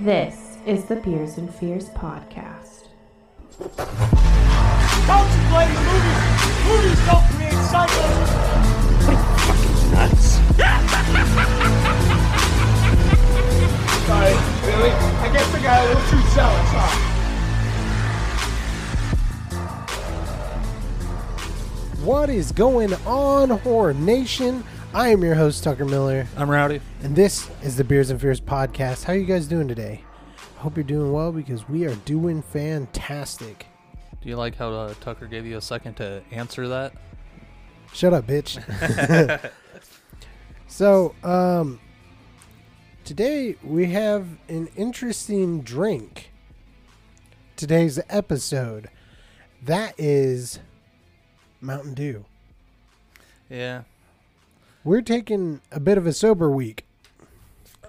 This is the Beers and Fears podcast. Contemplating movies. Movies don't create cycles. nuts. Sorry, really? I guess I got a little too zealous, huh? What is going on, Horror Nation? I am your host, Tucker Miller, I'm Rowdy. and this is the Beers and Fears podcast. How are you guys doing today? I hope you're doing well because we are doing fantastic. Do you like how uh, Tucker gave you a second to answer that? Shut up, bitch. so, um, today we have an interesting drink. Today's episode that is Mountain Dew. Yeah. We're taking a bit of a sober week.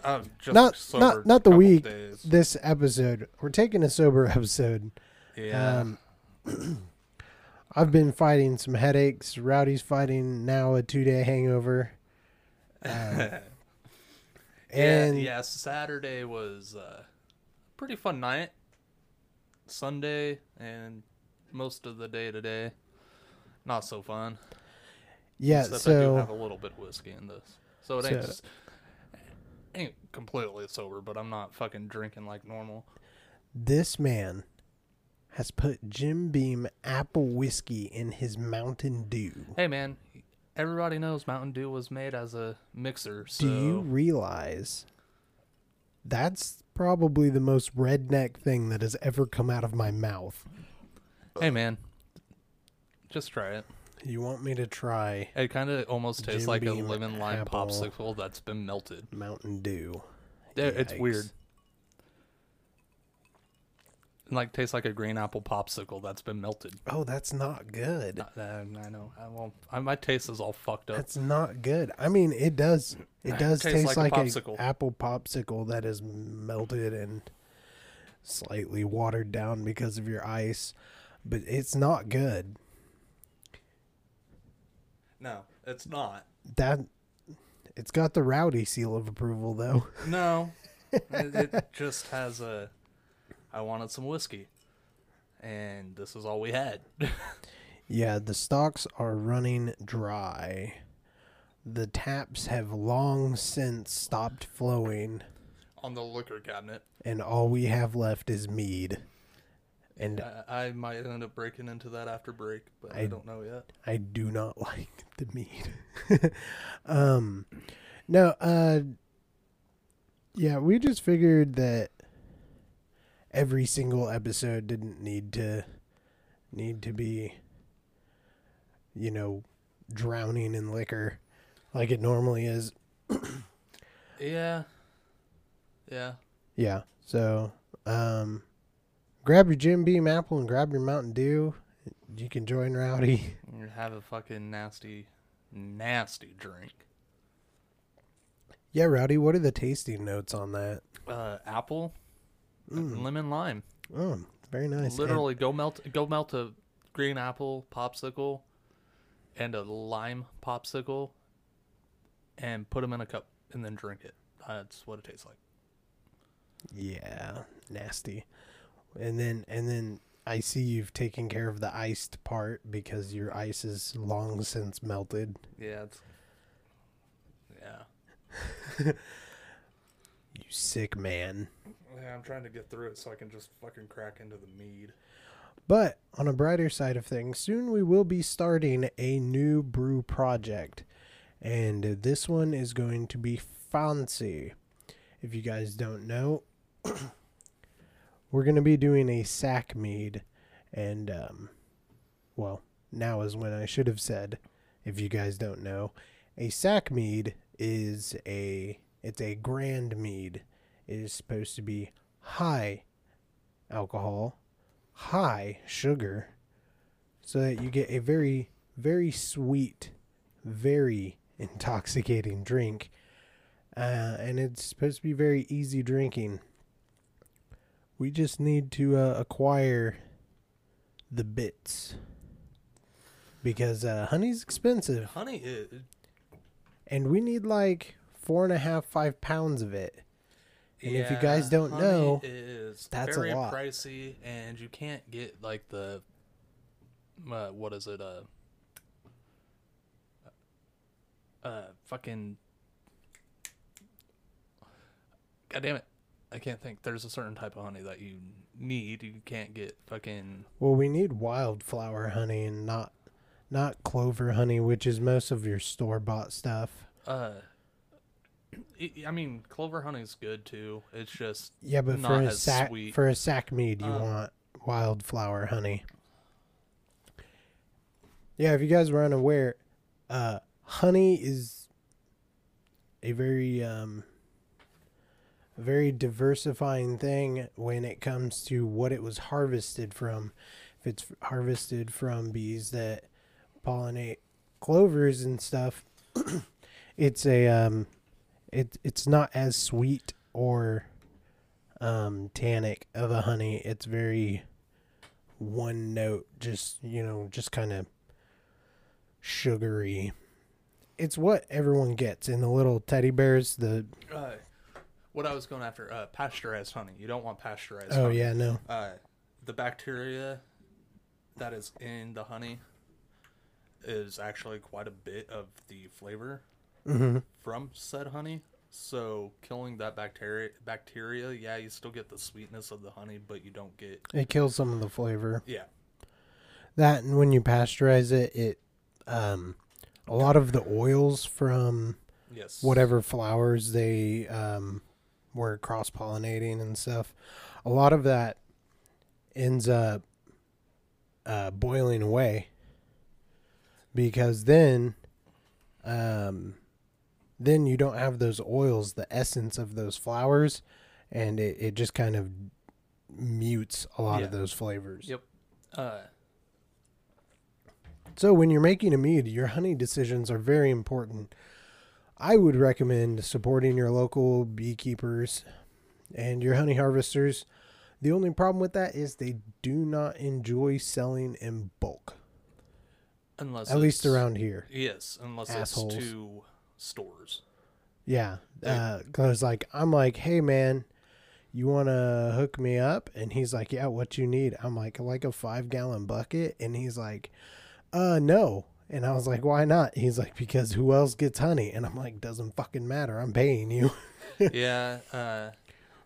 Uh, just not sober not not the week. days. This episode, we're taking a sober episode. Yeah. Um, I've been fighting some headaches. Rowdy's fighting now a two day hangover. Um, and yeah, yeah, Saturday was uh, a pretty fun night. Sunday and most of the day today, not so fun. Yeah, Except I do so have a little bit of whiskey in this, so it ain't So- just, ain't completely sober, but I'm not fucking drinking like normal. this man has put Jim Beam apple whiskey in his Mountain Dew. Hey man, everybody knows Mountain Dew was made as a mixer. So Do you realize that's probably the most redneck thing that has ever come out of my mouth? Hey man, just try it. You want me to try It kind of almost tastes Jim like a Beam lemon lime apple. popsicle that's been melted. Mountain Dew? Yeah, It's Yikes. weird. It, like tastes like a green apple popsicle that's been melted. Oh, that's not good. Uh, I know. I won't. I, my taste is all fucked up. That's not good. I mean, it does. It does Tastes taste like like, a a, popsicle. apple popsicle that is melted and slightly watered down because of your ice, but it's not good. No, it's not. That it's got the rowdy seal of approval though. No, it, it just has a. I wanted some whiskey, and this is all we had. Yeah, the stocks are running dry. The taps have long since stopped flowing, on the liquor cabinet. and all we have left is mead. And I, I might end up breaking into that after break, but I, I- don't know yet. I do not like the meat. um no, uh yeah, we just figured that every single episode didn't need to need to be you know drowning in liquor like it normally is. Yeah, yeah. Yeah. So, um grab your Jim Beam apple and grab your Mountain Dew. You can join Rowdy. You have a fucking nasty, nasty drink. Yeah, Rowdy, what are the tasting notes on that? Uh, apple, Mm. lemon, lime. Oh, very nice. And- Literally, go melt, go melt a green apple popsicle and a lime popsicle, and put them in a cup, and then drink it. That's what it tastes like. yeah, nasty. And then and then I see you've taken care of the iced part because your ice is long since melted. Yeah, it's. Yeah. You sick man. Yeah, I'm trying to get through it so I can just fucking crack into the mead. But on a brighter side of things, soon we will be starting a new brew project. And this one is going to be fancy. If you guys don't know, we're going to be doing a sack mead. And, um, well, now is when I should have said, if you guys don't know, a sack mead is a it's a grand mead. It is supposed to be high alcohol, high sugar, so that you get a very very sweet, very intoxicating drink. Uh, and it's supposed to be very easy drinking. We just need to uh, acquire the bits because uh, honey's expensive, Honey, it, and we need like four and a half, five pounds of it. And if you guys don't honey know, is that's a very lot. pricey, and you can't get like the uh, what is it? Uh, uh, fucking. God damn it! I can't think. There's a certain type of honey that you need. You can't get fucking. Well, we need wildflower honey and not not clover honey, which is most of your store bought stuff. Uh, I mean, clover honey's good too. It's just Yeah, but for a sack sweet. for a sack mead, you Uh. want wildflower honey. Yeah, if you guys were unaware, uh, honey is a very um, very diversifying thing when it comes to what it was harvested from. If it's harvested from bees that pollinate clovers and stuff, it's a um, it it's not as sweet or um tannic of a honey. It's very one note, just you know, just kind of sugary. It's what everyone gets in the little teddy bears. The Uh, what I was going after, uh, pasteurized honey. You don't want pasteurized. oh honey. yeah, no, Uh, the bacteria that is in the honey is actually quite a bit of the flavor hmm from said honey. So killing that bacteria, bacteria, yeah, you still get the sweetness of the honey, but you don't get, it kills some of the flavor. yeah, That and when you pasteurize it, it um a lot of the oils from yes, whatever flowers they um, were cross pollinating and stuff. A lot of that ends up uh, boiling away because then, um, then you don't have those oils, the essence of those flowers, and it, it just kind of mutes a lot of those flavors. Yep. Uh, So when you're making a mead, your honey decisions are very important. I would recommend supporting your local beekeepers and your honey harvesters. The only problem with that is they do not enjoy selling in bulk, unless at least around here. yes, unless Assholes. it's to stores. Yeah, because like I'm like, hey man, you want to hook me up? And he's like, yeah, what you need? I'm like, like a five gallon bucket, and he's like, uh, no. And I was like, why not? He's like, because who else gets honey? And I'm like, doesn't fucking matter. I'm paying you. yeah, uh,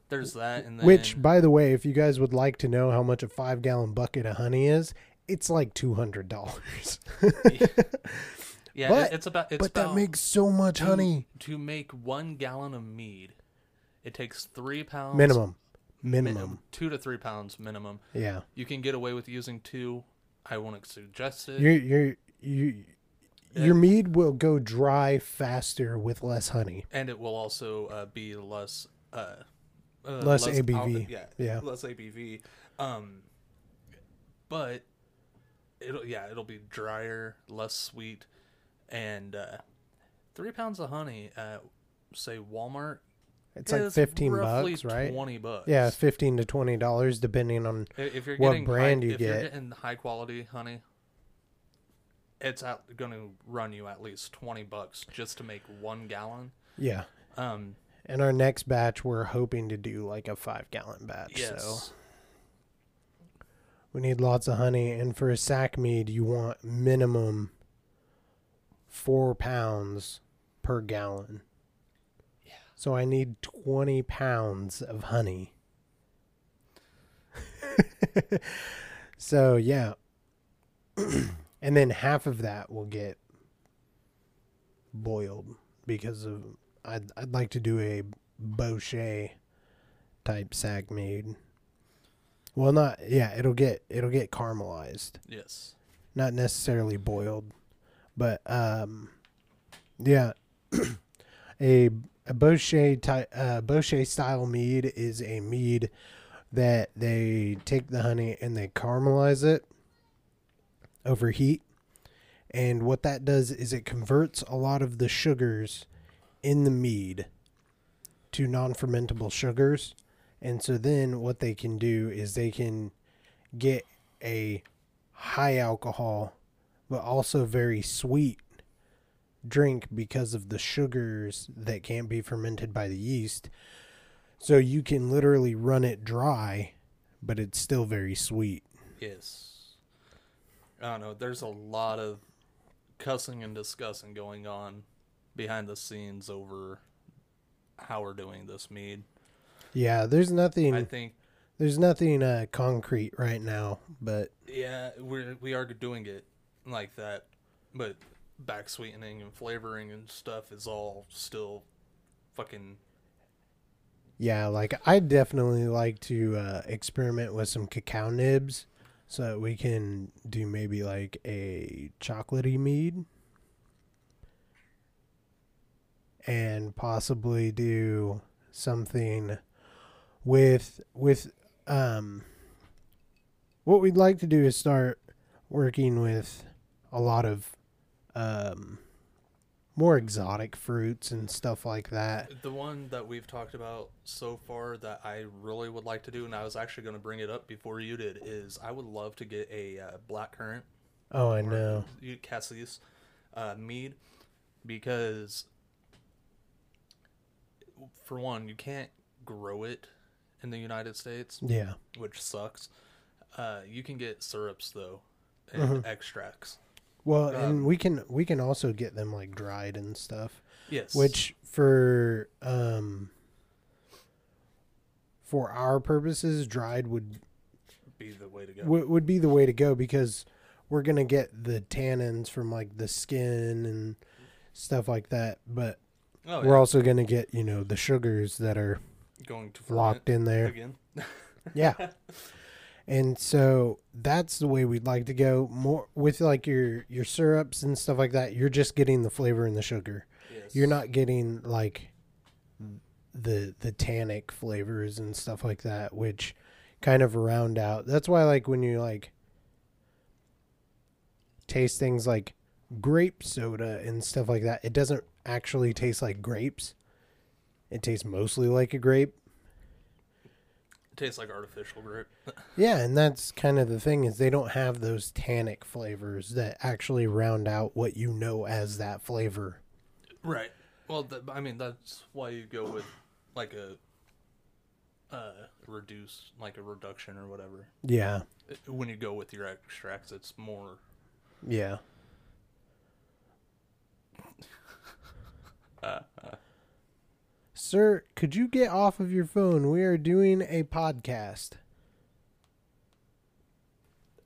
there's that, and then Which, by the way, if you guys would like to know how much a five gallon bucket of honey is, it's like two hundred dollars. yeah, but- it's about it's but that makes so much to- honey. to make one gallon of mead. It takes three pounds Minimum. min- Minimum. two to three pounds minimum. Yeah. You can get away with using two. I won't suggest it. You're you're you your mead will go dry faster with less honey. and it will also uh, be less uh, uh, Less al- ABV. yeah, Yeah. less ABV. Um, but it'll yeah, it'll be drier, less sweet, and uh, three pounds of honey at say Walmart. It's like 15 bucks, right? Twenty bucks. Yeah, 15 to 20 dollars depending on If you're what brand high, you if you're get. getting high quality honey, it's going to run you at least twenty bucks just to make one gallon. yeah. Um, And our next batch we're hoping to do like a 5 gallon batch. yes. So we need lots of honey and for a sack mead you want minimum 4 pounds per gallon. Yeah. So I need 20 pounds of honey. so yeah. and then half of that will get boiled because of I'd I'd like to do a Bochet type sack mead. Well, not yeah, it'll get it'll get caramelized, Yes. not necessarily boiled, but um, yeah, a a Bochet type uh, Bochet style mead is a mead that they take the honey and they caramelize it over heat. And what that does is it converts a lot of the sugars in the mead to non fermentable sugars. And so then what they can do is they can get a high alcohol, but also very sweet drink because of the sugars that can't be fermented by the yeast. So you can literally run it dry, but it's still very sweet. Yes. I don't know. There's a lot of cussing and discussing going on behind the scenes over how we're doing this mead. Yeah, there's nothing I think, there's nothing uh, concrete right now, but yeah, we're we are doing it like that, but back sweetening and flavoring and stuff is all still fucking yeah, like I'd definitely like to uh, experiment with some cacao nibs so we can do maybe like a chocolatey mead? And possibly do something with with um what we'd like to do is start working with a lot of um more exotic fruits and stuff like that. The one that we've talked about so far that I really would like to do, and I was actually going to bring it up before you did, is I would love to get a uh, black currant Oh, I know. you- Cassis uh, mead because, for one, you can't grow it in the United States, Yeah. which sucks. Uh, you can get syrups though and Mhm. extracts. Well, Um, and we can we can also get them like dried and stuff. Yes, which for um for our purposes dried would be the way to go. would would be the way to go because we're going to get the tannins from like the skin and stuff like that but oh, we're also going to get you know the sugars that are going to locked in there again. yeah and so that's the way we'd like to go. More with like your your syrups and stuff like that you're just getting the flavor and the sugar. Yes. you're not getting like the the tannic flavors and stuff like that which kind of round out. That's why like when you like taste things like grape soda and stuff like that it doesn't actually taste like grapes. It tastes mostly like a grape tastes like artificial grape. yeah and that's kind of the thing is they don't have those tannic flavors that actually round out what you know as that flavor Right. Well, th- I mean, that's why you go with like a uh, reduce, like a reduction or whatever. yeah Uh, When you go with your extracts, it's more. yeah Sir, could you get off of your phone? We are doing a podcast.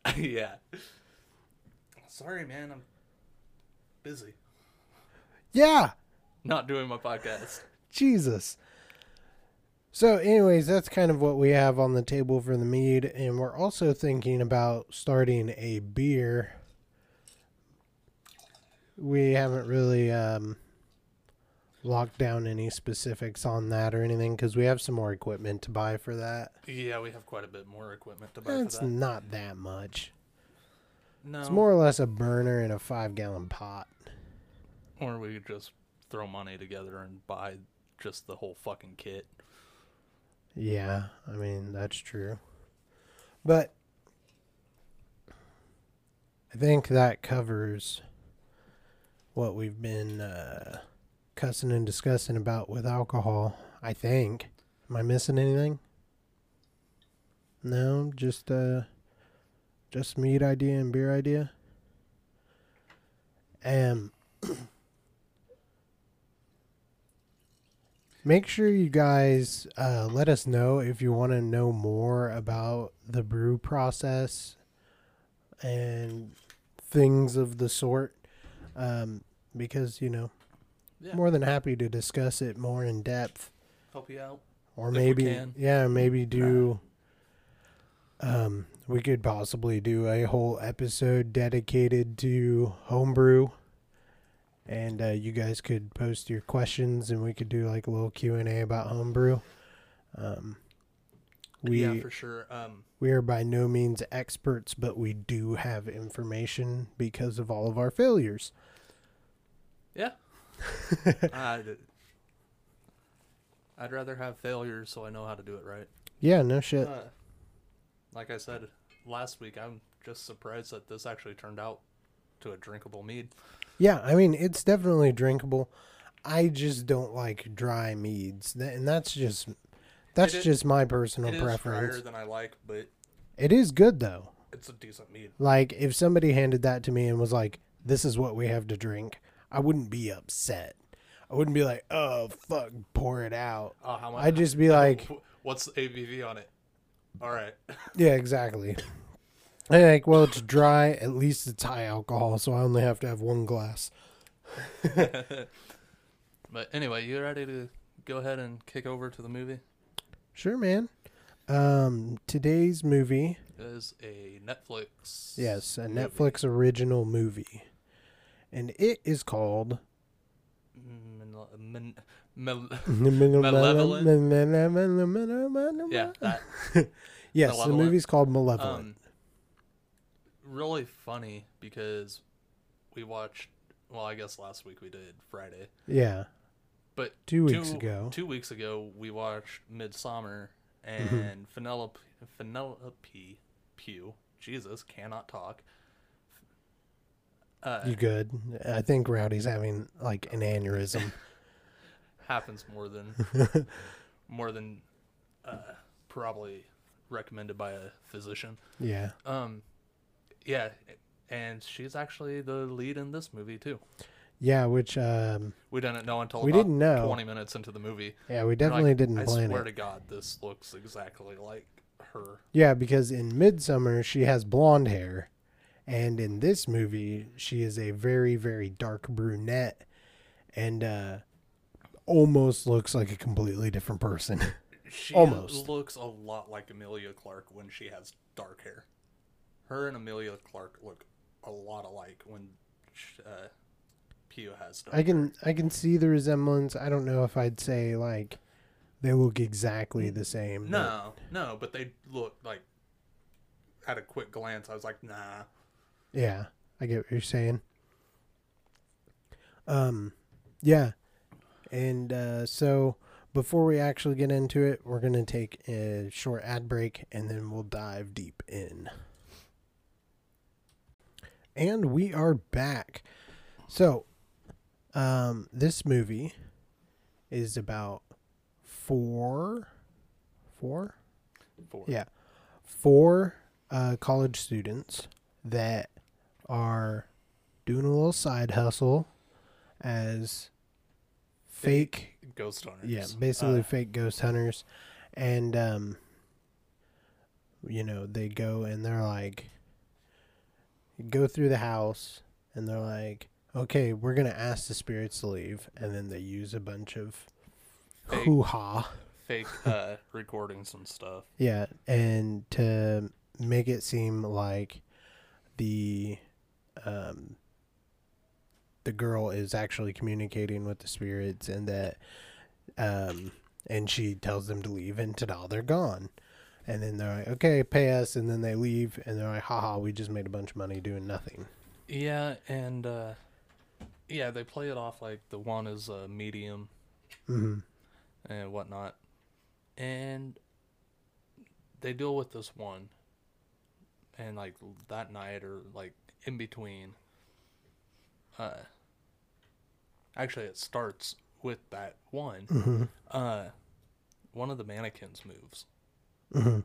yeah. Sorry, man. I'm busy. Yeah, Not doing my podcast. Jesus. So, anyways, that's kind of what we have on the table for the mead, and we're also thinking about starting a beer. We haven't really um, locked down any specifics on that or anything because we have some more equipment to buy for that. Yeah, we have quite a bit more equipment to buy It's for that. not that much. No, It's more or less a burner and a five gallon pot. or we could just throw money together and buy just the whole fucking kit. Yeah, I mean that's true. But I think that covers what we've been uh, cussing and discussing about with alcohol. I think. Am I missing anything? No, just uh, just meat idea and beer idea. Um. Make sure you guys uh, let us know if you want to know more about the brew process and things of the sort. Um, because, you know, Yeah, more than happy to discuss it more in depth. help you out. Or maybe, yeah, maybe do. Um, we could possibly do a whole episode dedicated to homebrew, and uh, you guys could post your questions, and we could do like a little Q and A about homebrew. Um, we yeah, for sure. Um, we are by no means experts, but we do have information because of all of our failures. yeah. I'd, I'd rather have failures so I know how to do it right. Yeah, no shit. Uh, like I said last week, I'm just surprised that this actually turned out to a drinkable mead. Yeah, I mean it's definitely drinkable. I just don't like dry meads, and that's just That's It is- just my personal It is preference. drier than I like, but It is good though. it's a decent mead. Like if somebody handed that to me and was like, "This is what we have to drink," I wouldn't be upset. I wouldn't be like, "Oh fuck, pour it out." Oh, how much? I'd just be like, what's the ABV on it? All right. "Yeah, exactly." I'm like, well, it's dry. At least it's high alcohol, so I only have to have one glass. but anyway, you ready to go ahead and kick over to the movie? Sure, man. Um, today's movie, is a Netflix. yes, a movie. Netflix original movie, and it is called Min- min- mel- Malevolent. yeah, that. Yes, the movie's called Malevolent. Um, really funny because we watched. Well, I guess last week we did Friday, yeah, but Two weeks ago. Two weeks ago, we watched Midsommar Mm-hmm. and Penelope Penelope Pugh. Jesus, cannot talk. Uh, you good? I think Rowdy's having like an aneurysm. happens more than more than uh, probably recommended by a physician. yeah, Um, yeah, and she's actually the lead in this movie too. yeah. Which um, We didn't know until We didn't know. twenty minutes into the movie. yeah, we definitely like, didn't I plan swear it. to God, this looks exactly like her. Yeah, because in Midsommar she has blonde hair, and in this movie she is a very very dark brunette, and uh, almost looks like a completely different person. She Almost. looks a lot like Amelia Clarke when she has dark hair. Her and Amelia Clarke look a lot alike when uh, Pio has dark I can I can see the resemblance. I don't know if I'd say like they look exactly the same. but- No, no, but they look like at a quick glance. I was like, nah. Yeah, I get what you're saying. Um, yeah, and uh, so before we actually get into it, we're gonna take a short ad break, and then we'll dive deep in. And we are back. So, um, this movie is about four, four, yeah, four uh, college students that are doing a little side hustle as fake, ghost hunters. yeah, basically Uh, fake ghost hunters, and um, you know they go and they're like, go through the house and they're like, okay, we're gonna ask the spirits to leave, and then they use a bunch of hoo ha. fake uh, recordings and stuff. Yeah, and to make it seem like the um the girl is actually communicating with the spirits and that um and she tells them to leave and ta-da they're gone. And then they're like, okay, pay us and then they leave and they're like, haha, we just made a bunch of money doing nothing. Yeah, and uh, yeah, they play it off like the one is a medium hmm and whatnot, and they deal with this one, and like that night or like in between. Uh, actually, it starts with that one. hmm Uh, one of the mannequins moves, hmm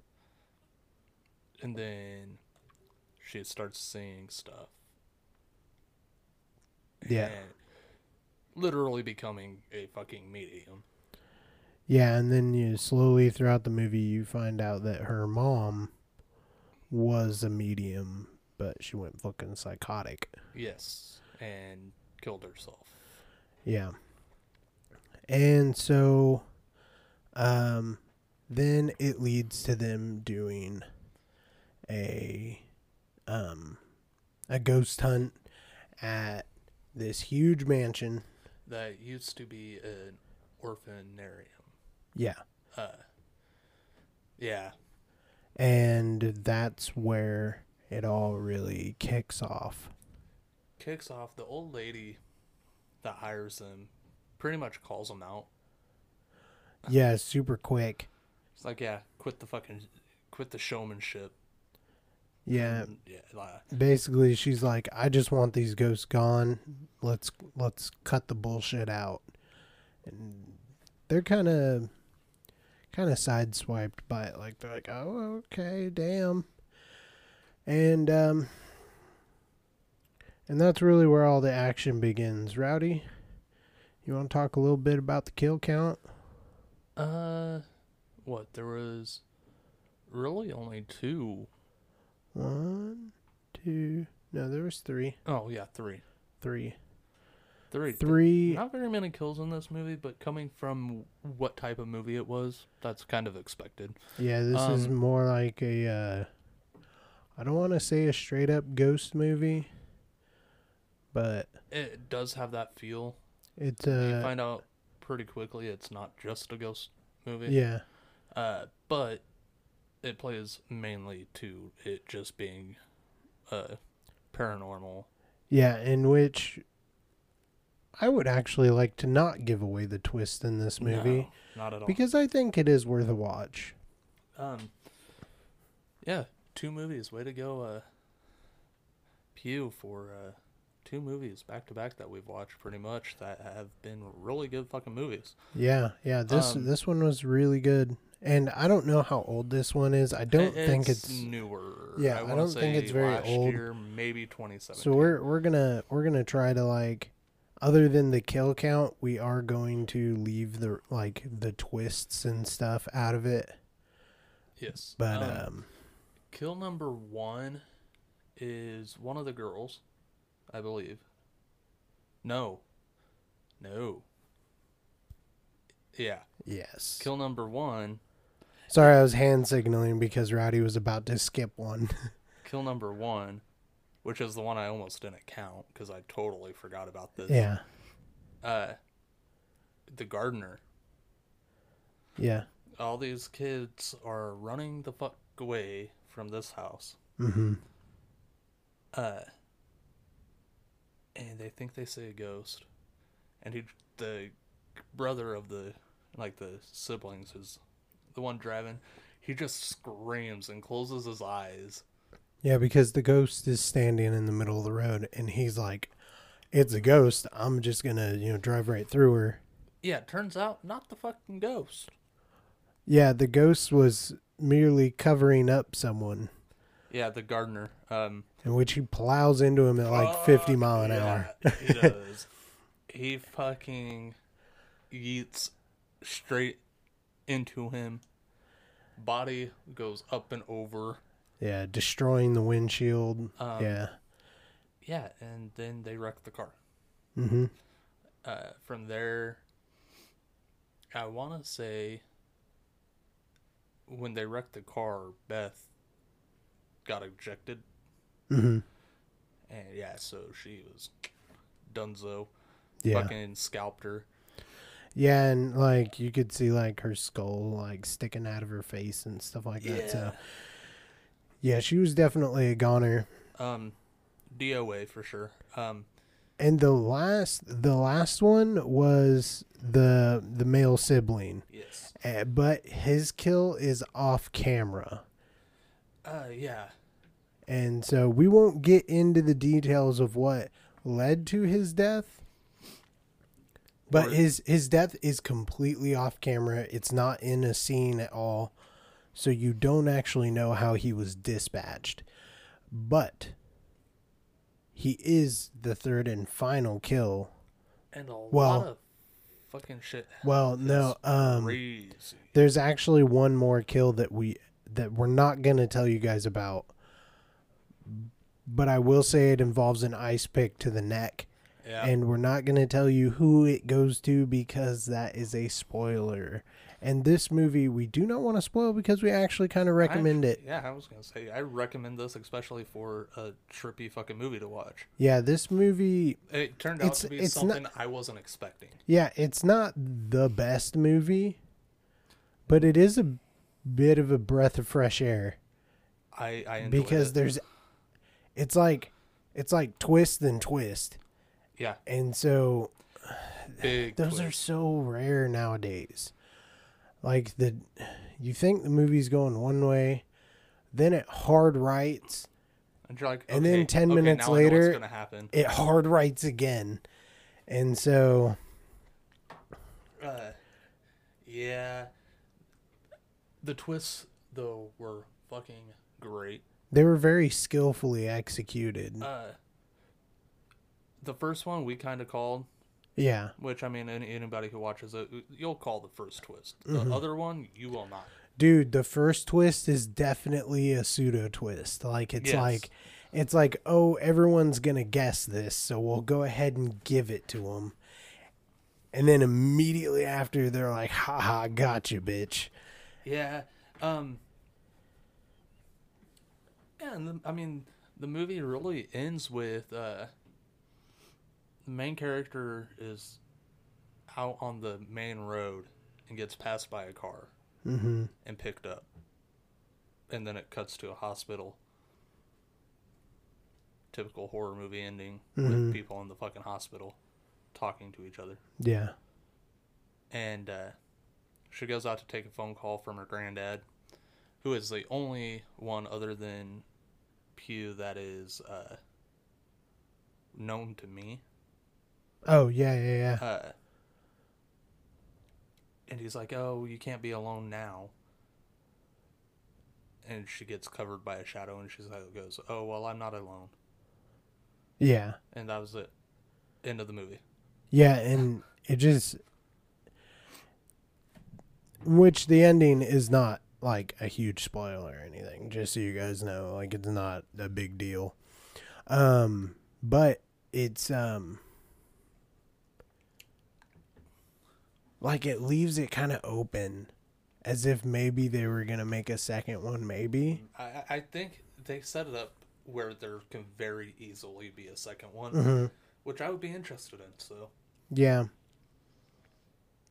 and then she starts seeing stuff. Yeah. literally becoming a fucking medium. Yeah, and then you slowly throughout the movie you find out that her mom was a medium, but she went fucking psychotic. Yes, and killed herself. Yeah. And so um then it leads to them doing a um a ghost hunt at this huge mansion. That used to be an orphanarium. Yeah. Uh, yeah, And that's where it all really kicks off. kicks off the old lady that hires them. Pretty much calls them out. Yeah, super quick. It's like, yeah, quit the fucking, quit the showmanship. Yeah, And, yeah, like, basically she's like i just want these ghosts gone let's let's cut the bullshit out and they're kind of kind of sideswiped by it. Like they're like, oh, okay, damn. And um, and that's really where all the action begins. Rowdy, you want to talk a little bit about the kill count? Uh, what? There was really only two. One, two. No, there was three. Oh yeah, three. Three. Three. Three. Not very many kills in this movie, but coming from what type of movie it was, that's kind of expected. Yeah, this is Um, more like a. Uh, I don't want to say a straight up ghost movie, but It does have that feel. it's you uh find out pretty quickly it's not just a ghost movie. yeah Uh, but it plays mainly to it just being uh paranormal. yeah in which I would actually like to not give away the twist in this movie No, not at all. because I think it is worth a watch. um, yeah, two movies. Way to go, uh, Pugh for uh, two movies back to back that we've watched pretty much that have been really good fucking movies. Yeah, yeah. This Um, this one was really good, and I don't know how old this one is. I don't It- think it's newer. Yeah, I wanna don't think it's very last old. Year, maybe twenty seventeen. So we're we're gonna we're gonna try to like, other than the kill count, we are going to leave the like the twists and stuff out of it. yes, But Um, um, Kill number one is one of the girls, I believe. No. No. Yeah. yes. Kill number one. Sorry, I was hand signaling because Rowdy was about to skip one. Kill number one, which is the one I almost didn't count because I totally forgot about this. yeah, Uh, the gardener. yeah. All these kids are running the fuck away from this house. Mm-hmm. uh and they think they see a ghost and he the brother of the like the siblings is the one driving he just screams and closes his eyes Yeah, because the ghost is standing in the middle of the road, and he's like, "It's a ghost. I'm just gonna you know drive right through her." yeah it turns out not the fucking ghost Yeah, the ghost was merely covering up someone, yeah the gardener um in which he plows into him at like 50 mile an yeah, hour. he does he fucking yeets straight into him body goes up and over Yeah, destroying the windshield. Um, yeah. Yeah, and then they wreck the car. Mm-hmm. Uh, from there, I want to say when they wrecked the car, Beth got ejected, Mm-hmm. and yeah, so she was dunzo. Yeah. Fucking scalped her. Yeah, and like you could see like her skull like sticking out of her face and stuff like that. Yeah. So yeah, she was definitely a goner. Um, DOA for sure. Um, And the last the last one was the the male sibling. yes. Uh, but his kill is off camera. Uh, yeah. And so we won't get into the details of what led to his death. But Or- his his death is completely off camera. It's not in a scene at all. So you don't actually know how he was dispatched. But he is the third and final kill. And a Well- lot of fucking shit. Well, no, um Crazy. there's actually one more kill that we that we're not going to tell you guys about. But I will say it involves an ice pick to the neck. Yeah. And we're not going to tell you who it goes to because that is a spoiler. And this movie we do not want to spoil because we actually kind of recommend I- it. Yeah, I was gonna say I recommend this especially for a trippy fucking movie to watch. Yeah, this movie It turned out to be it's not- something I wasn't expecting. Yeah, it's not the best movie, but it is a bit of a breath of fresh air I I because it. there's it's like it's like twist and twist. yeah And so big. those are so rare nowadays. Like the you think the movie's going one way, then it hard rights, and you're like, and then 10 okay, minutes now I know what's later, it hard rights again. And so Uh, yeah, The twists though were fucking great. They were very skillfully executed. Uh, the first one we kind of called, yeah. which I mean, any, anybody who watches it, you'll call the first twist. The Mm-hmm. other one, you will not. Dude, the first twist is definitely a pseudo twist. Like it's Yes. like it's like, "Oh, everyone's going to guess this, so we'll go ahead and give it to them." And then immediately after they're like, "Ha "Haha, gotcha, bitch." Yeah. Um. Yeah, and the, I mean, the movie really ends with uh, the main character is out on the main road and gets passed by a car Mhm. and picked up, and then it cuts to a hospital. Typical horror movie ending Mhm. with people in the fucking hospital talking to each other Yeah. and uh, she goes out to take a phone call from her granddad, who is the only one other than Pugh that is uh, known to me. Oh, yeah, yeah, yeah. Uh, and he's like, "Oh, you can't be alone now." And she gets covered by a shadow, and she's like, "Goes, oh well, I'm not alone." Yeah. And that was it. End of the movie. Yeah, and it just which the ending is not like a huge spoiler or anything, just so you guys know, like it's not a big deal. Um but it's um like it leaves it kind of open as if maybe they were going to make a second one maybe. I, I- think they set it up where there can very easily be a second one, Mhm. which I would be interested in. So Yeah.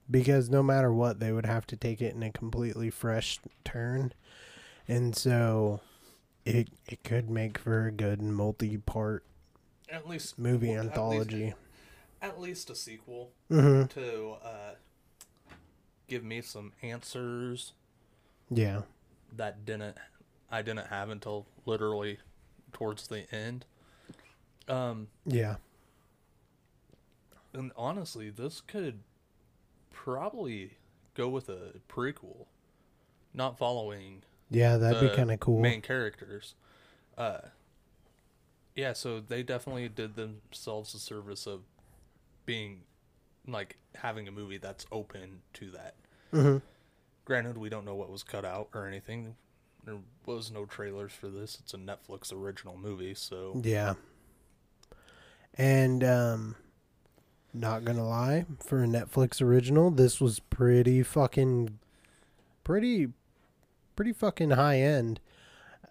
Because no matter what, they would have to take it in a completely fresh turn. And so it it could make for a good multi part at least movie well, at least- anthology. At least, a sequel hmm to uh, give me some answers Yeah. that didn't I didn't have until literally towards the end. Um, Yeah. and honestly, this could probably go with a prequel, not following Yeah, that'd the be kind of cool. main characters. Uh, yeah, so they definitely did themselves a service of being like having a movie that's open to that. hmm Granted, we don't know what was cut out or anything. There was no trailers for this. It's a Netflix original movie, so Yeah. And um not gonna lie, for a Netflix original, this was pretty fucking pretty pretty fucking high end.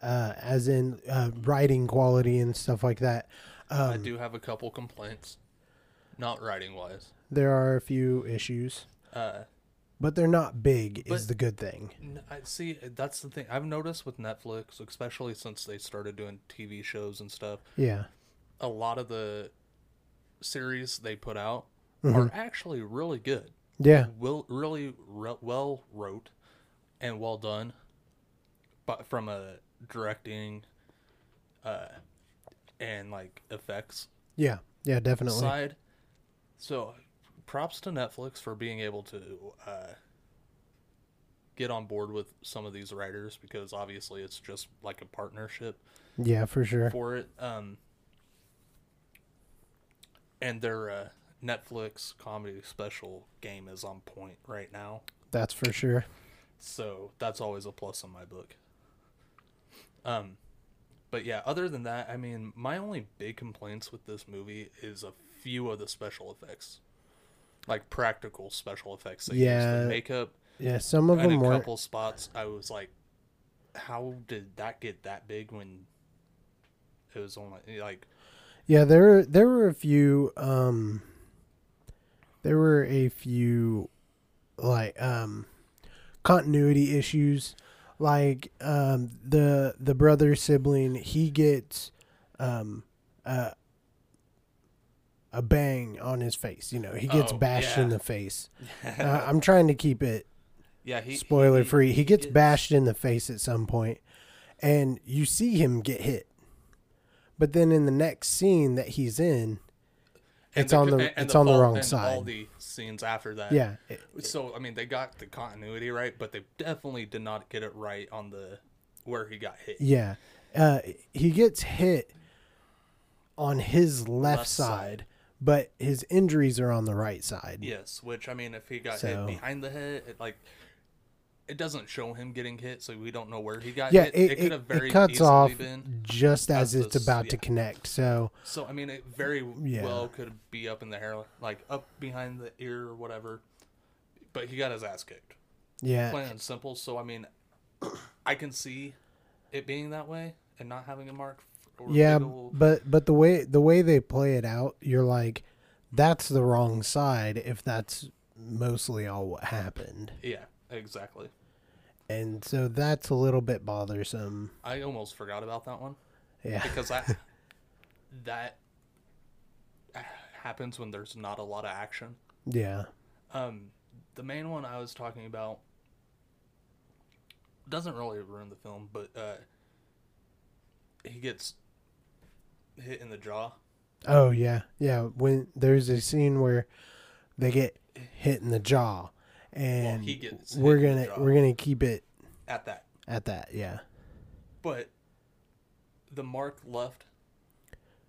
Uh as in uh writing quality and stuff like that. I Um do have a couple complaints, not writing wise. There are a few issues, Uh, but they're not big is But- the good thing. N- I see. That's the thing I've noticed with Netflix, especially since they started doing TV shows and stuff. Yeah. A lot of the series they put out Mhm. are actually really good. Yeah. Will really re- well wrote and well done, but from a directing, uh, and like effects Yeah. Yeah, definitely. side. So, props to Netflix for being able to uh, get on board with some of these writers because obviously it's just like a partnership Yeah, for sure. for it. Um, and their uh, Netflix comedy special game is on point right now, That's for sure. so that's always a plus in my book. Um, but yeah, other than that, I mean, my only big complaints with this movie is a few of the special effects, like practical special effects. They Yeah. used the makeup Yeah, some of them a were couple spots. I was like, how did that get that big when it was only like Yeah, there were there were a few um there were a few like um continuity issues like um the the brother sibling he gets um a a bang on his face, you know. He gets Oh, bashed in the face. Uh, I'm trying to keep it yeah he spoiler free. He gets gets- bashed in the face at some point, and you see him get hit. But then in the next scene that he's in, It's on the- and- and it's on the wrong and side. All the scenes after that. Yeah, it- So I mean, they got the continuity right, but they definitely did not get it right on the where he got hit. yeah. Uh, he gets hit on his left, Left side, side. But his injuries are on the right side. Yes, which I mean, if he got So- hit behind the head, it, like it doesn't show him getting hit, so we don't know where he got Yeah, hit. it, could it, have very it cuts off just as it's this- about to connect. So So I mean, it very Yeah. well could be up in the hair, like up behind the ear or whatever. But he got his ass kicked. yeah, Plain and simple. So I mean, I can see it being that way and not having a mark. Yeah, ol- but but the way the way they play it out, you're like, that's the wrong side. If that's mostly all what happened, yeah, exactly. and so that's a little bit bothersome. I almost forgot about that one. Yeah, because that that happens when there's not a lot of action. yeah, Um, the main one I was talking about doesn't really ruin the film, but uh, he gets hit in the jaw. oh yeah, yeah. When there's a scene where they get hit in the jaw, and he gets we're gonna we're gonna keep it At that, at that. Yeah, but the mark left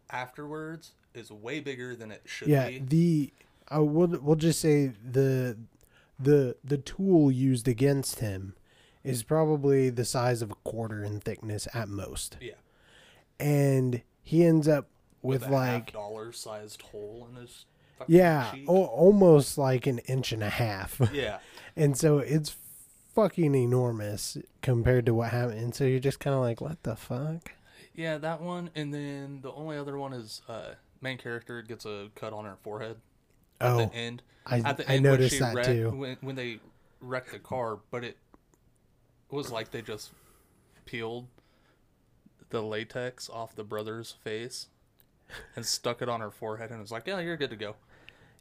afterwards is way bigger than it should yeah. be. The uh, we'll we'll just say the the the tool used against him is probably the size of a quarter in thickness at most, Yeah, and he ends up with, with, a like dollar sized hole in his fucking yeah, o- almost like an inch and a half. yeah. and so it's fucking enormous compared to what happened. And so you're just kind of like, what the fuck? Yeah, that one, and then the only other one is uh, main character gets a cut on her forehead at Oh, the end. I At the I end noticed that wrecked- too. When, when they wrecked the car, but it was like they just peeled the latex off the brother's face and stuck it on her forehead, and it's like, yeah, you're good to go.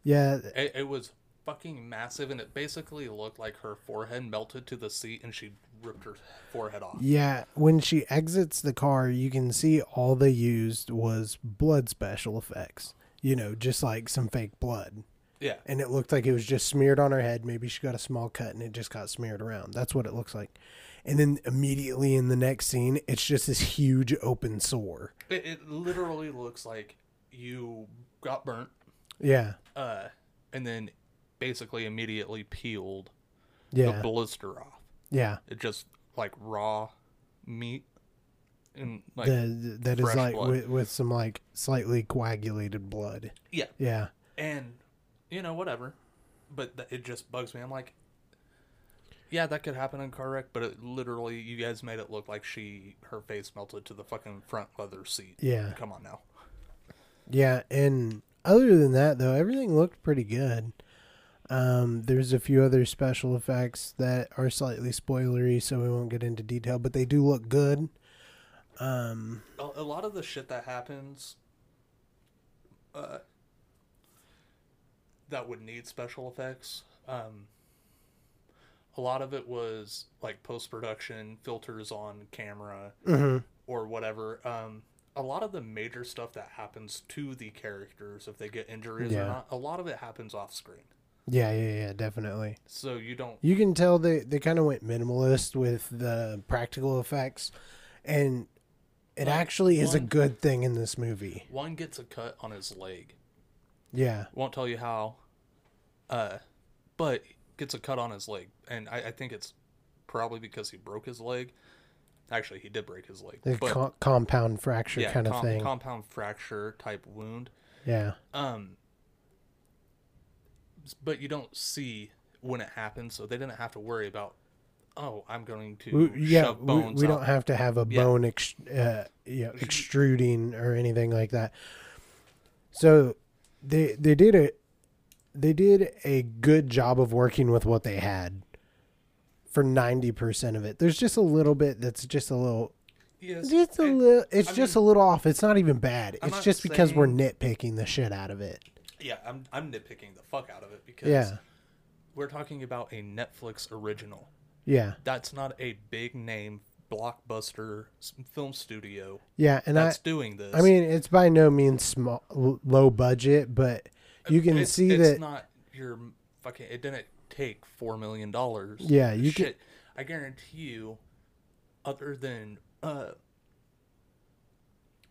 Yeah, It, it was fucking massive, and it basically looked like her forehead melted to the seat, and she ripped her forehead off. yeah. When she exits the car, you can see all they used was blood special effects. You know, just like some fake blood. Yeah, And it looked like it was just smeared on her head. Maybe she got a small cut and it just got smeared around. That's what it looks like. And then immediately in the next scene, it's just this huge open sore. it, it literally looks like you got burnt Yeah. uh, and then basically immediately peeled Yeah. the blister off. Yeah. It just like raw meat and like the, that is like with, with some like slightly coagulated blood. yeah, Yeah. and you know whatever, but it just bugs me. I'm like, yeah, that could happen in car wreck, but it literally you guys made it look like she her face melted to the fucking front leather seat. Yeah. come on now. Yeah, and other than that though, everything looked pretty good. Um, there's a few other special effects that are slightly spoilery, so we won't get into detail, but they do look good. Um, a, a lot of the shit that happens uh, that would need special effects um, a lot of it was like post-production filters on camera mhm. or whatever um, a lot of the major stuff that happens to the characters if they get injuries Yeah. or not a lot of it happens off screen yeah, yeah, yeah, definitely. so you don't You can tell they they kind of went minimalist with the practical effects, and it Like, actually is a good thing in this movie. one gets a cut on his leg Yeah, won't tell you how uh but gets a cut on his leg and i, I think it's probably because he broke his leg actually he did break his leg the but co- compound fracture yeah kind of com- thing. compound fracture type wound yeah, um but you don't see when it happens so they didn't have to worry about oh i'm going to we, yeah. shove We, bones we don't have to have a Yeah. bone ex- uh, yeah, extruding or anything like that. So they they did a they did a good job of working with what they had for ninety percent of it. There's just a little bit that's just a little yes, Just a little. It's I just mean- a little off. It's not even bad. I'm It's just because we're nitpicking the shit out of it. yeah i'm i'm nitpicking the fuck out of it because Yeah. we're talking about a netflix original Yeah. that's not a big name blockbuster film studio Yeah, and I that's doing this. I mean it's by no means small low budget, but uh, you can it's, see it's that not your fucking. It didn't take four million dollars. Yeah, you can- I guarantee you, other than uh,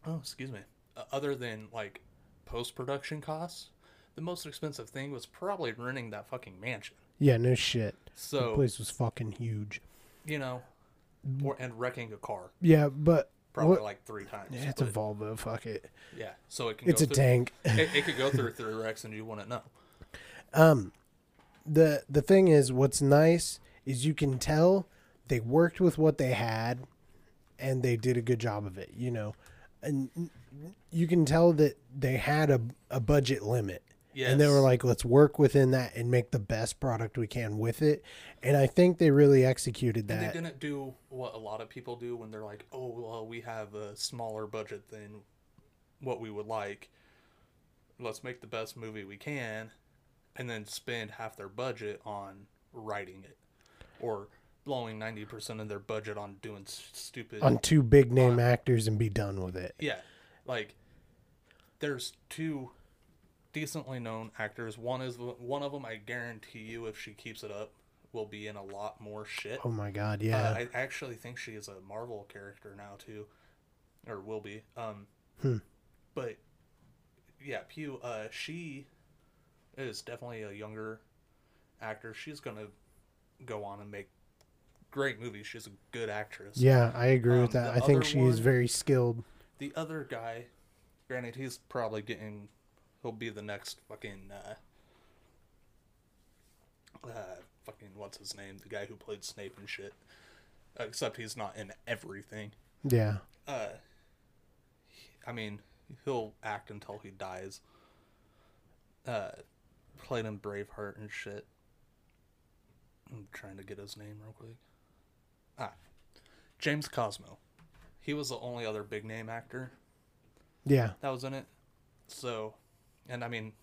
oh excuse me, uh, other than like post production costs, the most expensive thing was probably renting that fucking mansion. yeah, no shit. So The place was fucking huge. you know, or and wrecking a car Yeah, but probably what- like three times. yeah, it's a Volvo. Fuck it. yeah, so it can. It's a through, tank. It, it could go through three wrecks and you wouldn't know. Um, the the thing is, what's nice is you can tell they worked with what they had, and they did a good job of it. You know, and you can tell that they had a a budget limit. And they were like, let's work within that and make the best product we can with it. And I think they really executed And that. they didn't do what a lot of people do when they're like, "Oh, well, we have a smaller budget than what we would like. Let's make the best movie we can, and then spend half their budget on writing it, or blowing ninety percent of their budget on doing stupid." on two big name on- actors and be done with it. yeah, like there's two decently known actors. One is one of them. I guarantee you, if she keeps it up, will be in a lot more shit. Oh my god, Uh, yeah. I actually think she is a Marvel character now too, or will be. Um, Hmm. but yeah, Pugh. Uh, she is definitely a younger actor. She's gonna go on and make great movies. She's a good actress. yeah, I agree with um, that. I think she is very skilled. The other guy, granted, he's probably getting. He'll be the next fucking. Uh, uh, fucking what's his name? The guy who played Snape and shit. Except he's not in everything. Yeah. uh I mean, he'll act until he dies. Uh played in Braveheart and shit. I'm trying to get his name real quick. Ah. James Cosmo. He was the only other big name actor Yeah. that was in it. So, and I mean,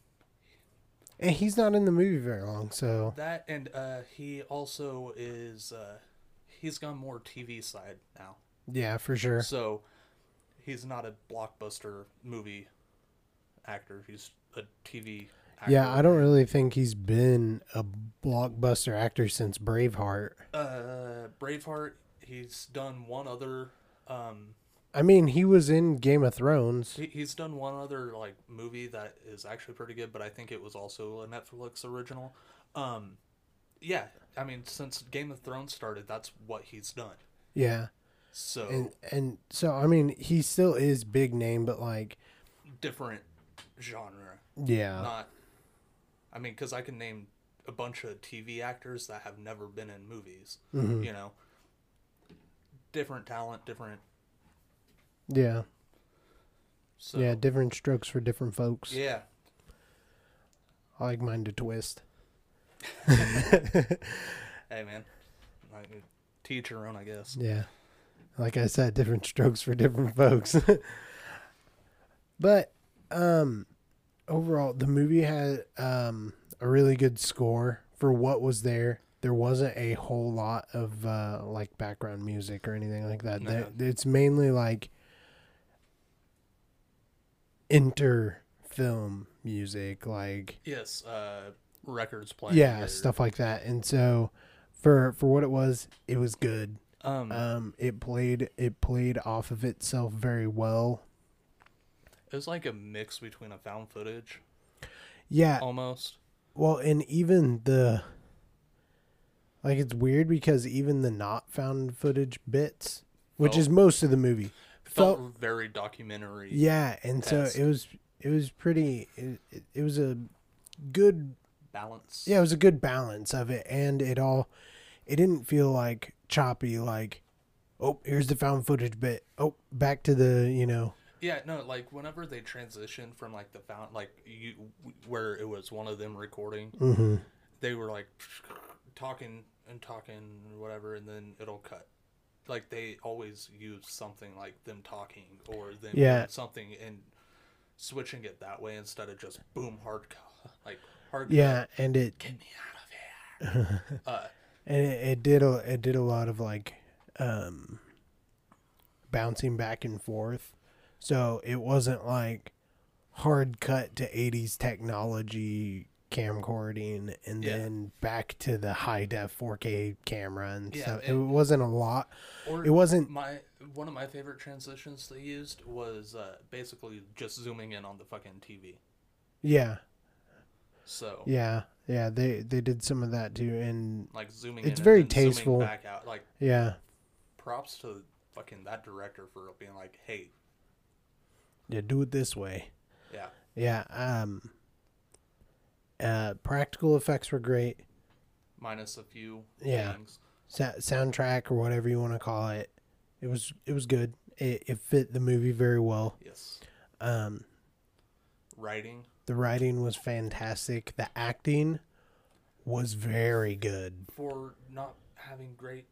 And he's not in the movie very long, so that and uh he also is uh he's gone more TV side now. yeah, for sure. So he's not a blockbuster movie actor. He's a TV actor. Yeah, I don't really think he's been a blockbuster actor since Braveheart. Uh, Braveheart. He's done one other. Um, I mean, he was in Game of Thrones. he, he's done one other like movie that is actually pretty good, but I think it was also a Netflix original. Um, yeah, I mean, since Game of Thrones started, that's what he's done. Yeah. So And and so I mean, he still is big name, but like different genre. yeah. not i mean because i can name a bunch of tv actors that have never been in movies Mhm. you know different talent different Yeah. so Yeah, different strokes for different folks. yeah I like mine to twist. hey man like, teach your own i guess Yeah. Like I said, different strokes for different folks. but um overall the movie had um a really good score for what was there. There wasn't a whole lot of uh like background music or anything like that. No. It's mainly like inter film music like yes uh records playing yeah, or- stuff like that. And so for for what it was, it was good. um Um, it played it played off of itself very well. It was like a mix between a found footage Yeah. almost Well, and even the like it's weird because even the not found footage bits, which Felt- is most of the movie, felt felt very documentary yeah, and so it was it was pretty. It, it, it was a good balance yeah, it was a good balance of it, and it all it didn't feel like choppy like. Oh, here's the found footage bit. Oh, back to the you know Yeah, no, like whenever they transition from like the found like you where it was one of them recording, hmm they were like talking and talking whatever, and then it'll cut. Like they always use something like them talking or them Yeah. something and switching it that way instead of just boom hard cut, like hard yeah, cut, and it get me out of here. uh, and it, it did a it did a lot of like um bouncing back and forth. So it wasn't like hard cut to 80s technology camcording and Yeah. then back to the high def 4K camera and Yeah, stuff. It and- wasn't a lot. Or It wasn't my one of my favorite transitions they used was uh, basically just zooming in on the fucking TV. yeah. So Yeah. Yeah, they they did some of that too and like zooming It's in very and tasteful. back out. Like yeah. props to fucking that director for being like, hey, Yeah, do it this way. yeah, Yeah, um uh practical effects were great. minus a few Yeah. things. Sa- soundtrack or whatever you want to call it. It was it was good. It it fit the movie very well. Yes, Um writing. the writing was fantastic. The acting was very good. for not having great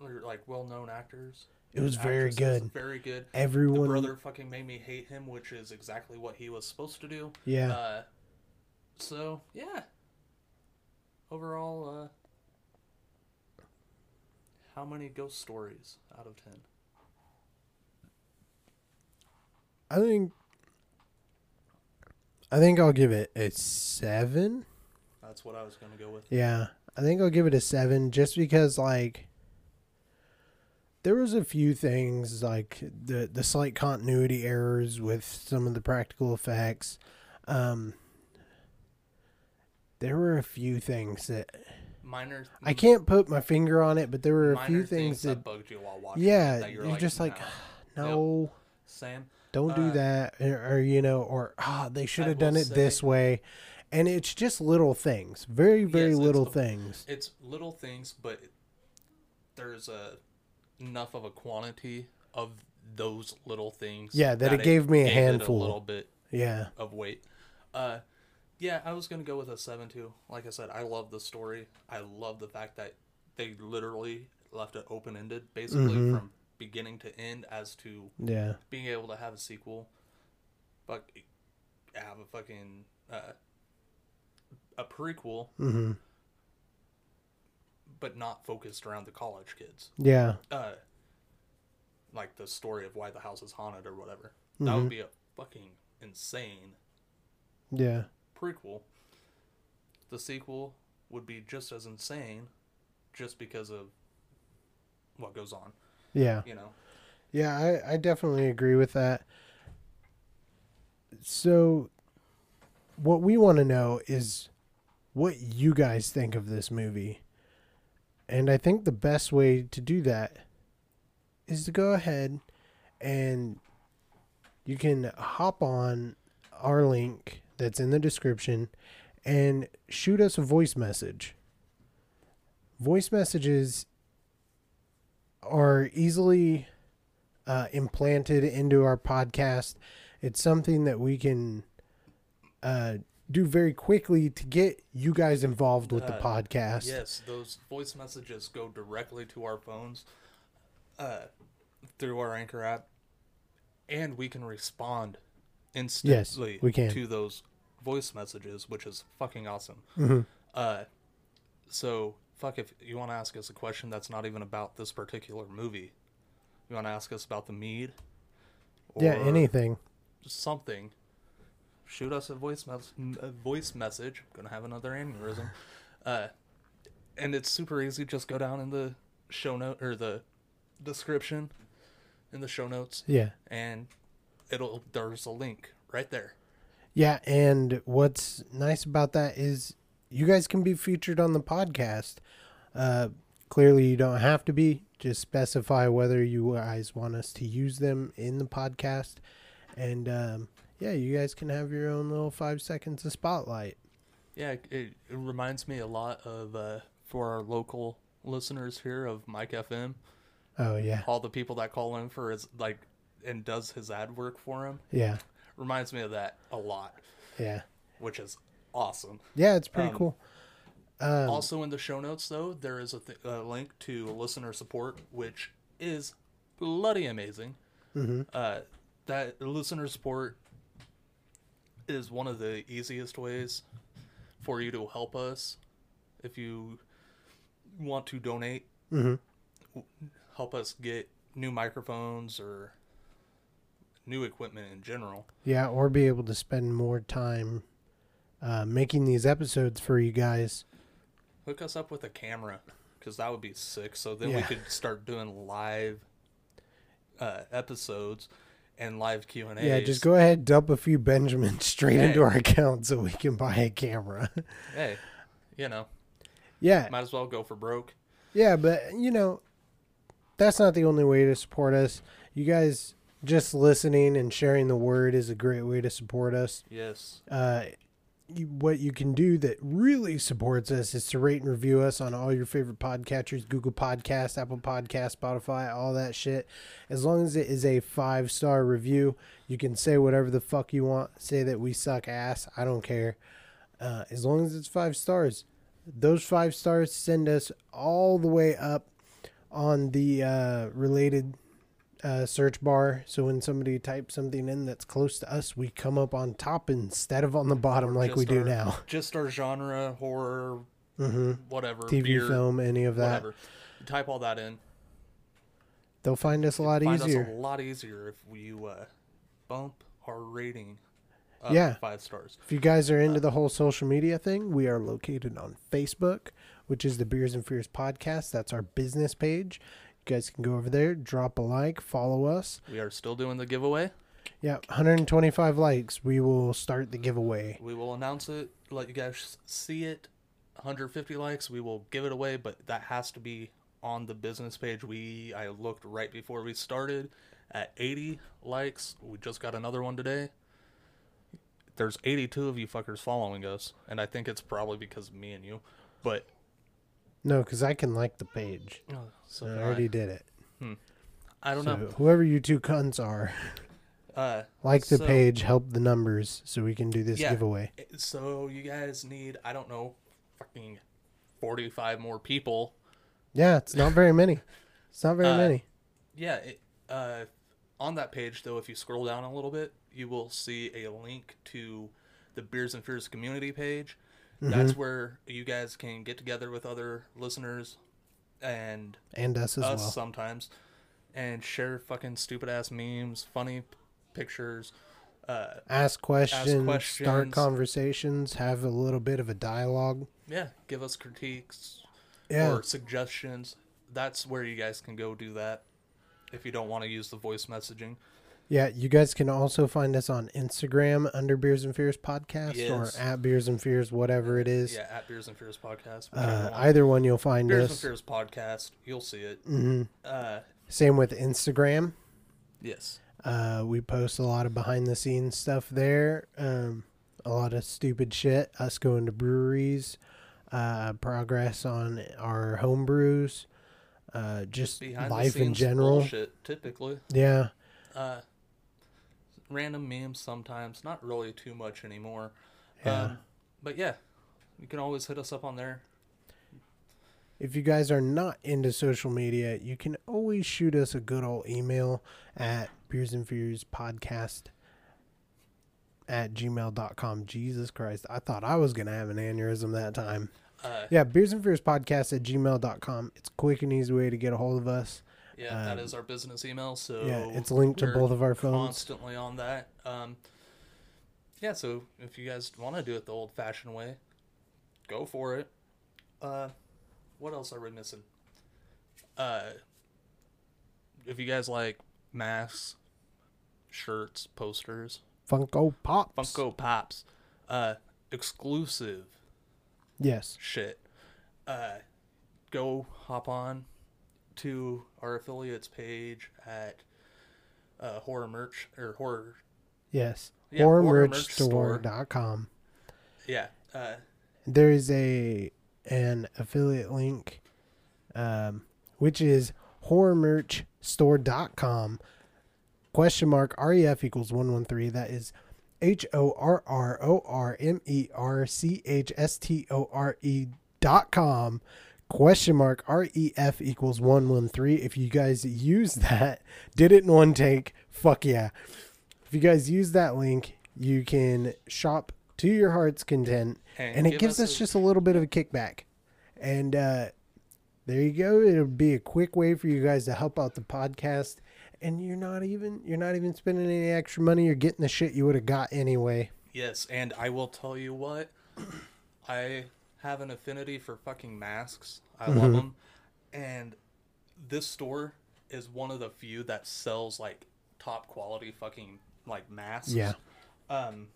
or like well-known actors. It was very actresses, good. Very good. Everyone, The brother fucking made me hate him, which is exactly what he was supposed to do. Yeah. Uh, so yeah. Overall, uh, how many ghost stories out of ten? I think I think I'll give it a 7. That's what I was gonna go with. Yeah, I think I'll give it a seven just because like there was a few things like the the slight continuity errors with some of the practical effects. Um, there were a few things that Minor. I can't put my finger on it, but there were a few things that, that bugged you while watching. yeah, it that you're, just like "Nah." no. Sam. Don't do Uh, that, or, or, you know, or ah, they should have done it this way, and it's just little things, very, very Yes, it's little the- things. It's little things, but there's a enough of a quantity of those little things. Yeah, that it gave me a handful. a little bit Yeah, of weight. Uh, yeah, I was gonna go with a seven too. Like I said, I love the story. I love the fact that they literally left it open ended, basically Mhm. from beginning to end, as to yeah, being able to have a sequel, but have a fucking uh, a prequel, hmm but not focused around the college kids. yeah, uh like the story of why the house is haunted or whatever. That Mhm. would be a fucking insane yeah. prequel. The sequel would be just as insane just because of what goes on, Yeah. you know. Yeah, I, I definitely agree with that. So, what we want to know is what you guys think of this movie. And I think the best way to do that is to go ahead and you can hop on our link that's in the description and shoot us a voice message. Voice messages are easily uh, implanted into our podcast. It's something that we can uh, do very quickly to get you guys involved with the Uh, podcast. Yes, those voice messages go directly to our phones uh through our Anchor app and we can respond instantly yes, we can. to those voice messages, which is fucking awesome. Mhm. Uh, so fuck if you want to ask us a question that's not even about this particular movie. You want to ask us about the mead? Yeah, anything. Just something. Shoot us a voice mes- a voice message. I'm gonna have another aneurysm. Uh, and it's super easy. Just go down in the show note or the description in the show notes, Yeah. and it'll there's a link right there. Yeah, and what's nice about that is you guys can be featured on the podcast. Uh, clearly, you don't have to be. Just specify whether you guys want us to use them in the podcast, and um, yeah, you guys can have your own little five seconds of spotlight. Yeah, it, it reminds me a lot of uh, for our local listeners here of Mike FM. Oh yeah, All the people that call in for his like and does his ad work for him yeah, reminds me of that a lot, yeah, which is awesome. yeah. It's pretty Um, cool. Um, Also in the show notes though, there is a, th- a link to listener support, which is bloody amazing. mhm. Uh, that listener support is one of the easiest ways for you to help us if you want to donate Mhm. help us get new microphones or new equipment in general. Yeah, or be able to spend more time uh, making these episodes for you guys. Hook us up with a camera because that would be sick. So then we could start doing live uh, episodes and live Q and A. Yeah, just go ahead, dump a few Benjamins straight into our account so we can buy a camera. Hey, you know, yeah, might as well go for broke. yeah, but you know, that's not the only way to support us. You guys just listening and sharing the word is a great way to support us. Yes. uh, what you can do that really supports us is to rate and review us on all your favorite podcatchers Google Podcast, Apple Podcast, Spotify, all that shit. As long as it is a five star review, you can say whatever the fuck you want. Say that we suck ass. I don't care. Uh, as long as it's five stars. Those five stars send us all the way up on the uh, related uh, search bar. So when somebody types something in that's close to us, we come up on top instead of on the bottom like we do our- now. Just our genre, horror, hmm whatever, TV, beer, film, any of that. whatever. Type all that in. They'll find us a lot Find easier. us a lot easier if you uh, bump our rating up Yeah. five stars. If you guys are into the whole social media thing, we are located on Facebook, which is the Beers and Fears podcast. That's our business page. You guys can go over there, drop a like, follow us. We are still doing the giveaway. Yeah, 125 likes. We will start the giveaway. We will announce it, let you guys see it. 150 likes, we will give it away, but that has to be on the business page. We I looked right before we started at 80 likes. We just got another one today. There's 82 of you fuckers following us, and I think it's probably because of me and you. But No, because I can like the page. so I already did it. I don't So know. whoever you two cunts are, Uh, like the So- page, help the numbers so we can do this Yeah. giveaway. so you guys need I don't know, fucking 45 more people Yeah, it's not very many. It's not very Uh, many. Yeah, it, uh, on that page though, if you scroll down a little bit, you will see a link to the Beers and Fears community page. That's Mm-hmm. where you guys can get together with other listeners and And us as us well. sometimes and share fucking stupid ass memes, funny p- pictures. Uh, Ask questions, start questions. conversations, have a little bit of a dialogue. yeah, give us critiques Yeah. or suggestions. That's where you guys can go do that if you don't want to use the voice messaging. Yeah, you guys can also find us on Instagram under Beers and Fears Podcast Yes. or at Beers and Fears, whatever it is. Yeah, at Beers and Fears podcast. Uh, either one you'll find us. Beers and. Fears podcast. You'll see it. hmm Uh, Same with Instagram. yes. Uh, we post a lot of behind the scenes stuff there. Um, a lot of stupid shit. Us going to breweries, uh, progress on our home brews, uh, just Behind life in general. bullshit. Typically, Yeah. uh, random memes sometimes. Not really too much anymore. Yeah. Um, but yeah, you can always hit us up on there. If you guys are not into social media, you can always shoot us a good old email at Beers and Fears Podcast at gmail.com. Jesus Christ. I thought I was going to have an aneurysm that time. Uh, Yeah, Beers and Fears Podcast at gmail.com. It's a quick and easy way to get a hold of us. Yeah, that um, is our business email. So yeah, it's linked to both of our phones. Constantly on that. Um, yeah, so if you guys want to do it the old-fashioned way, go for it. Uh, what else are we missing? Uh, if you guys like masks, shirts, posters, Funko Pops. Funko Pops, uh, exclusive Yes. shit, uh, go hop on to our affiliates page at uh, horror merch or horror Yes. Yeah, horror merch HorrorMerchStore.com. yeah uh, There is a an affiliate link, um, which is horrormerchstore.com. Question mark ref equals one one three. That is H O R R O R M E R C H S T O R E dot com. Question mark ref equals one one three. If you guys use that, did it in one take. Fuck yeah. If you guys use that link, you can shop to your heart's content, And and, it give gives us us a- just a little bit of a kickback. And uh, there you go. It'll be a quick way for you guys to help out the podcast, and you're not even you're not even spending any extra money. You're getting the shit you would have got anyway. Yes, and I will tell you what, I have an affinity for fucking masks. I Mm-hmm. love them, and this store is one of the few that sells like top quality fucking like masks. Yeah. Um,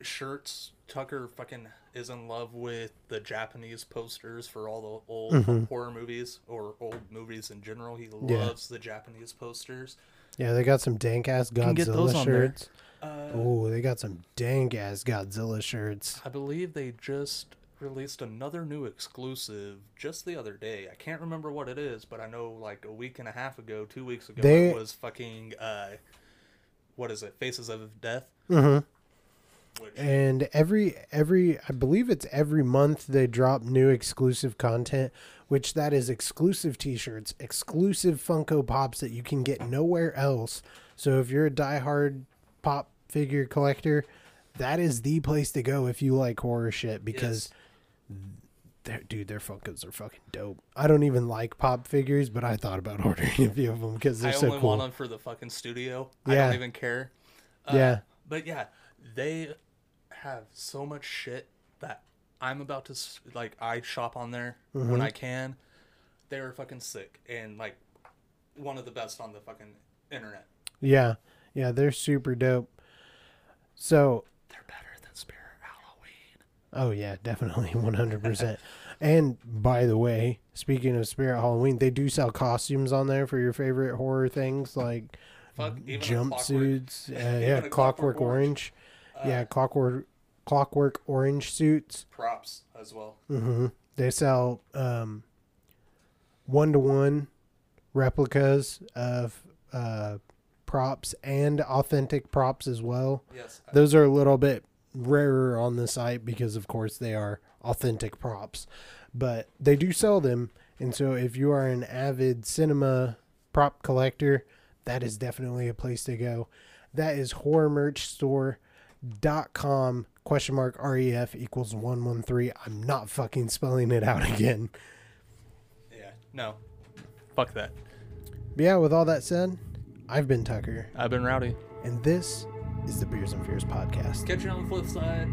shirts. Tucker fucking is in love with the Japanese posters for all the old Mm-hmm. horror movies or old movies in general. He Yeah. loves the Japanese posters. Yeah, they got some dank ass Can get those Godzilla shirts. Uh, Oh, they got some dank ass Godzilla shirts. I believe they just released another new exclusive just the other day. I can't remember what it is, but I know like a week and a half ago, two weeks ago, They- it was fucking uh, what is it? Faces of Death. Mm-hmm. Which And every every I believe it's every month they drop new exclusive content, which that is exclusive T-shirts, exclusive Funko Pops that you can get nowhere else. So if you're a diehard pop figure collector, that is the place to go if you like horror shit because. Their, dude, their Funkos are fucking dope. I don't even like pop figures, but I thought about ordering a few of them because they're I so only cool. want them for the fucking studio. I don't even care. Uh, Yeah. But yeah, they have so much shit that I'm about to like. I shop on there Mm-hmm. when I can. They're fucking sick and like one of the best on the fucking internet. Yeah, yeah, they're super dope. So They're better than Spirit Halloween. Oh yeah, definitely one hundred percent. And by the way, speaking of Spirit Halloween, they do sell costumes on there for your favorite horror things like Fuck, jumpsuits. Clockwork- Uh, yeah, a Clockwork Orange. yeah, Clockwork Clockwork Orange suits. props as well. hmm They sell um, one to one replicas of uh, props and authentic props as well. Yes, Those are a little bit rarer on the site because, of course, they are authentic props. But they do sell them. And so, if you are an avid cinema prop collector, that is definitely a place to go. That is horrormerchstore.com question mark ref equals 113 i'm not fucking spelling it out again yeah, no, fuck that. but yeah with all that said i've been tucker I've been rowdy. and this is the beers and fears podcast Catch you on the flip side.